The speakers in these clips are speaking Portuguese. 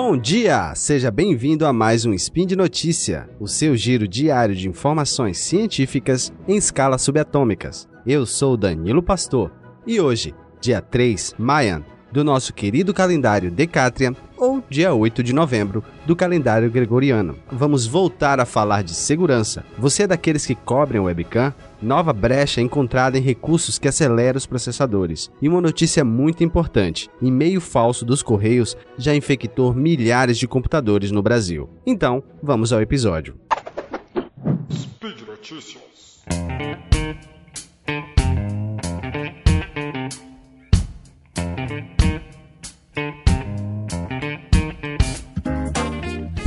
Bom dia! Seja bem-vindo a mais um Spin de Notícia, o seu giro diário de informações científicas em escalas subatômicas. Eu sou Danilo Pastor e hoje, dia 3 Mayan, do nosso querido calendário Decatrian, ou dia 8 de novembro do calendário gregoriano. Vamos voltar a falar de segurança. Você é daqueles que cobrem o webcam? Nova brecha encontrada em recursos que aceleram os processadores. E uma notícia muito importante: e-mail falso dos Correios já infectou milhares de computadores no Brasil. Então, vamos ao episódio. Speed Notícias.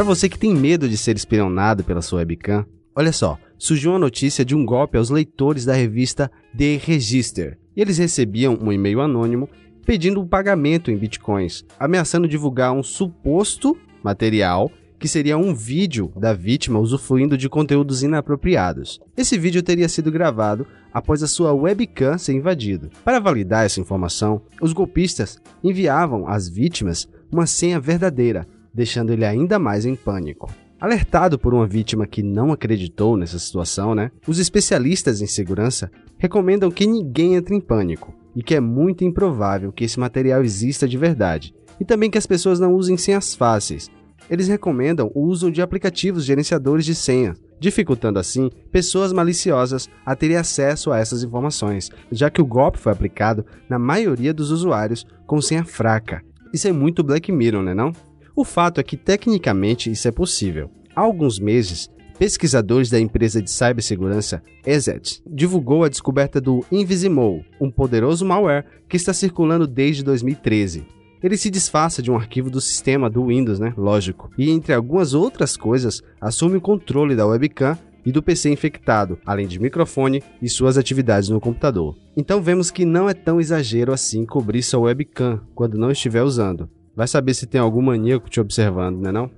Para você que tem medo de ser espionado pela sua webcam, olha só, surgiu uma notícia de um golpe aos leitores da revista The Register. E eles recebiam um e-mail anônimo pedindo um pagamento em bitcoins, ameaçando divulgar um suposto material que seria um vídeo da vítima usufruindo de conteúdos inapropriados. Esse vídeo teria sido gravado após a sua webcam ser invadido. Para validar essa informação, os golpistas enviavam às vítimas uma senha verdadeira, deixando ele ainda mais em pânico. Alertado por uma vítima que não acreditou nessa situação, né? Os especialistas em segurança recomendam que ninguém entre em pânico e que é muito improvável que esse material exista de verdade, e também que as pessoas não usem senhas fáceis. Eles recomendam o uso de aplicativos gerenciadores de senha, dificultando assim pessoas maliciosas a terem acesso a essas informações, já que o golpe foi aplicado na maioria dos usuários com senha fraca. Isso é muito Black Mirror, né não? O fato é que tecnicamente isso é possível. Há alguns meses, pesquisadores da empresa de cibersegurança EZET divulgou a descoberta do Invisimol, um poderoso malware que está circulando desde 2013. Ele se disfarça de um arquivo do sistema do Windows, né? Lógico. E entre algumas outras coisas, assume o controle da webcam e do PC infectado, além de microfone e suas atividades no computador. Então vemos que não é tão exagero assim cobrir sua webcam quando não estiver usando. Vai saber se tem algum maníaco te observando, né não?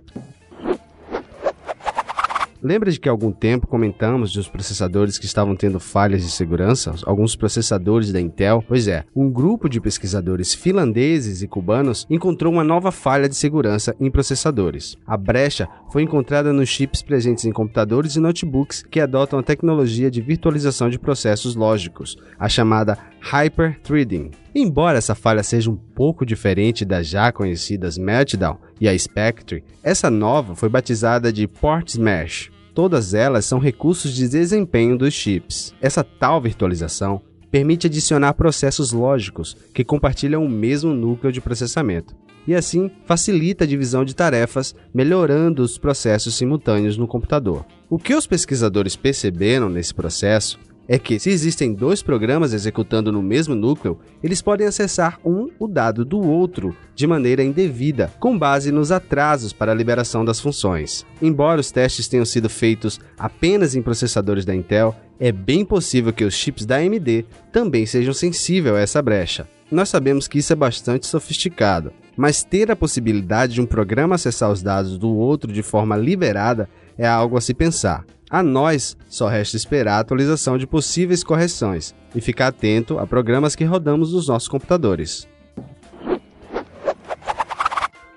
Lembra de que há algum tempo comentamos dos processadores que estavam tendo falhas de segurança? Alguns processadores da Intel? Pois é, um grupo de pesquisadores finlandeses e cubanos encontrou uma nova falha de segurança em processadores. A brecha foi encontrada nos chips presentes em computadores e notebooks que adotam a tecnologia de virtualização de processos lógicos, a chamada Hyper-Threading. Embora essa falha seja um pouco diferente das já conhecidas Meltdown e a Spectre, essa nova foi batizada de Port Smash. Todas elas são recursos de desempenho dos chips. Essa tal virtualização permite adicionar processos lógicos que compartilham o mesmo núcleo de processamento, e assim facilita a divisão de tarefas, melhorando os processos simultâneos no computador. O que os pesquisadores perceberam nesse processo é que, se existem dois programas executando no mesmo núcleo, eles podem acessar um o dado do outro de maneira indevida, com base nos atrasos para a liberação das funções. Embora os testes tenham sido feitos apenas em processadores da Intel, é bem possível que os chips da AMD também sejam sensíveis a essa brecha. Nós sabemos que isso é bastante sofisticado, mas ter a possibilidade de um programa acessar os dados do outro de forma liberada é algo a se pensar. A nós só resta esperar a atualização de possíveis correções e ficar atento a programas que rodamos nos nossos computadores.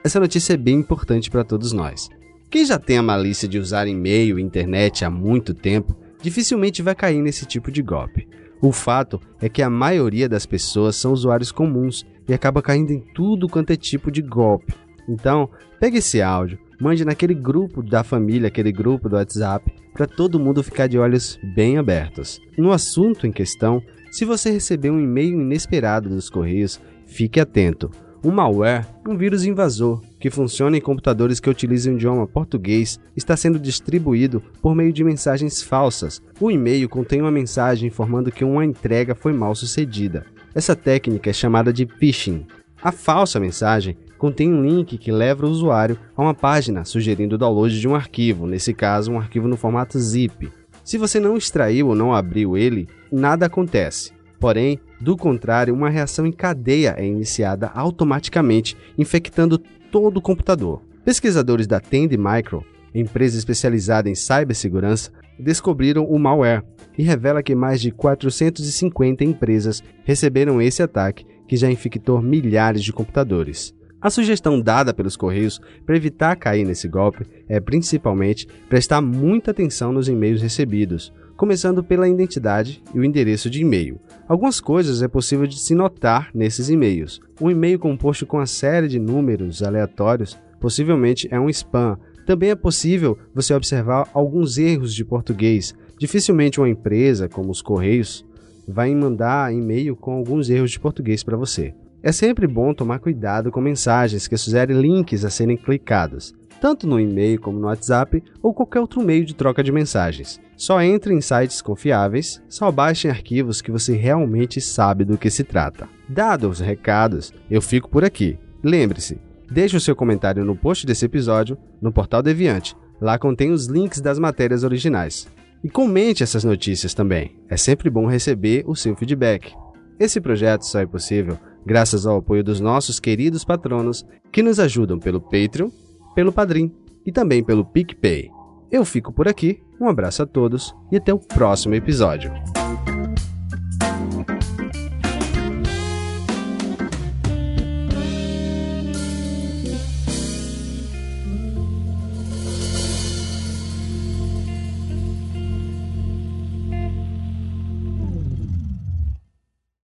Essa notícia é bem importante para todos nós. Quem já tem a malícia de usar e-mail e internet há muito tempo, dificilmente vai cair nesse tipo de golpe. O fato é que a maioria das pessoas são usuários comuns e acaba caindo em tudo quanto é tipo de golpe. Então, pegue esse áudio, mande naquele grupo da família, aquele grupo do WhatsApp, para todo mundo ficar de olhos bem abertos. No assunto em questão, se você receber um e-mail inesperado dos Correios, fique atento. Um malware, um vírus invasor, que funciona em computadores que utilizam o idioma português, está sendo distribuído por meio de mensagens falsas. O e-mail contém uma mensagem informando que uma entrega foi mal sucedida. Essa técnica é chamada de phishing. A falsa mensagem contém um link que leva o usuário a uma página sugerindo o download de um arquivo, nesse caso, um arquivo no formato zip. Se você não extraiu ou não abriu ele, nada acontece. Porém, do contrário, uma reação em cadeia é iniciada automaticamente, infectando todo o computador. Pesquisadores da Tend Micro, empresa especializada em cibersegurança, descobriram o malware e revela que mais de 450 empresas receberam esse ataque que já infectou milhares de computadores. A sugestão dada pelos Correios para evitar cair nesse golpe é principalmente prestar muita atenção nos e-mails recebidos, começando pela identidade e o endereço de e-mail. Algumas coisas é possível de se notar nesses e-mails. Um e-mail composto com uma série de números aleatórios possivelmente é um spam. Também é possível você observar alguns erros de português. Dificilmente uma empresa, como os Correios, vai mandar e-mail com alguns erros de português para você. É sempre bom tomar cuidado com mensagens que sugerem links a serem clicados, tanto no e-mail como no WhatsApp ou qualquer outro meio de troca de mensagens. Só entre em sites confiáveis, só baixe arquivos que você realmente sabe do que se trata. Dados os recados, eu fico por aqui. Lembre-se, deixe o seu comentário no post desse episódio no Portal Deviante. Lá contém os links das matérias originais. E comente essas notícias também. É sempre bom receber o seu feedback. Esse projeto só é possível graças ao apoio dos nossos queridos patronos que nos ajudam pelo Patreon, pelo Padrim e também pelo PicPay. Eu fico por aqui, um abraço a todos e até o próximo episódio.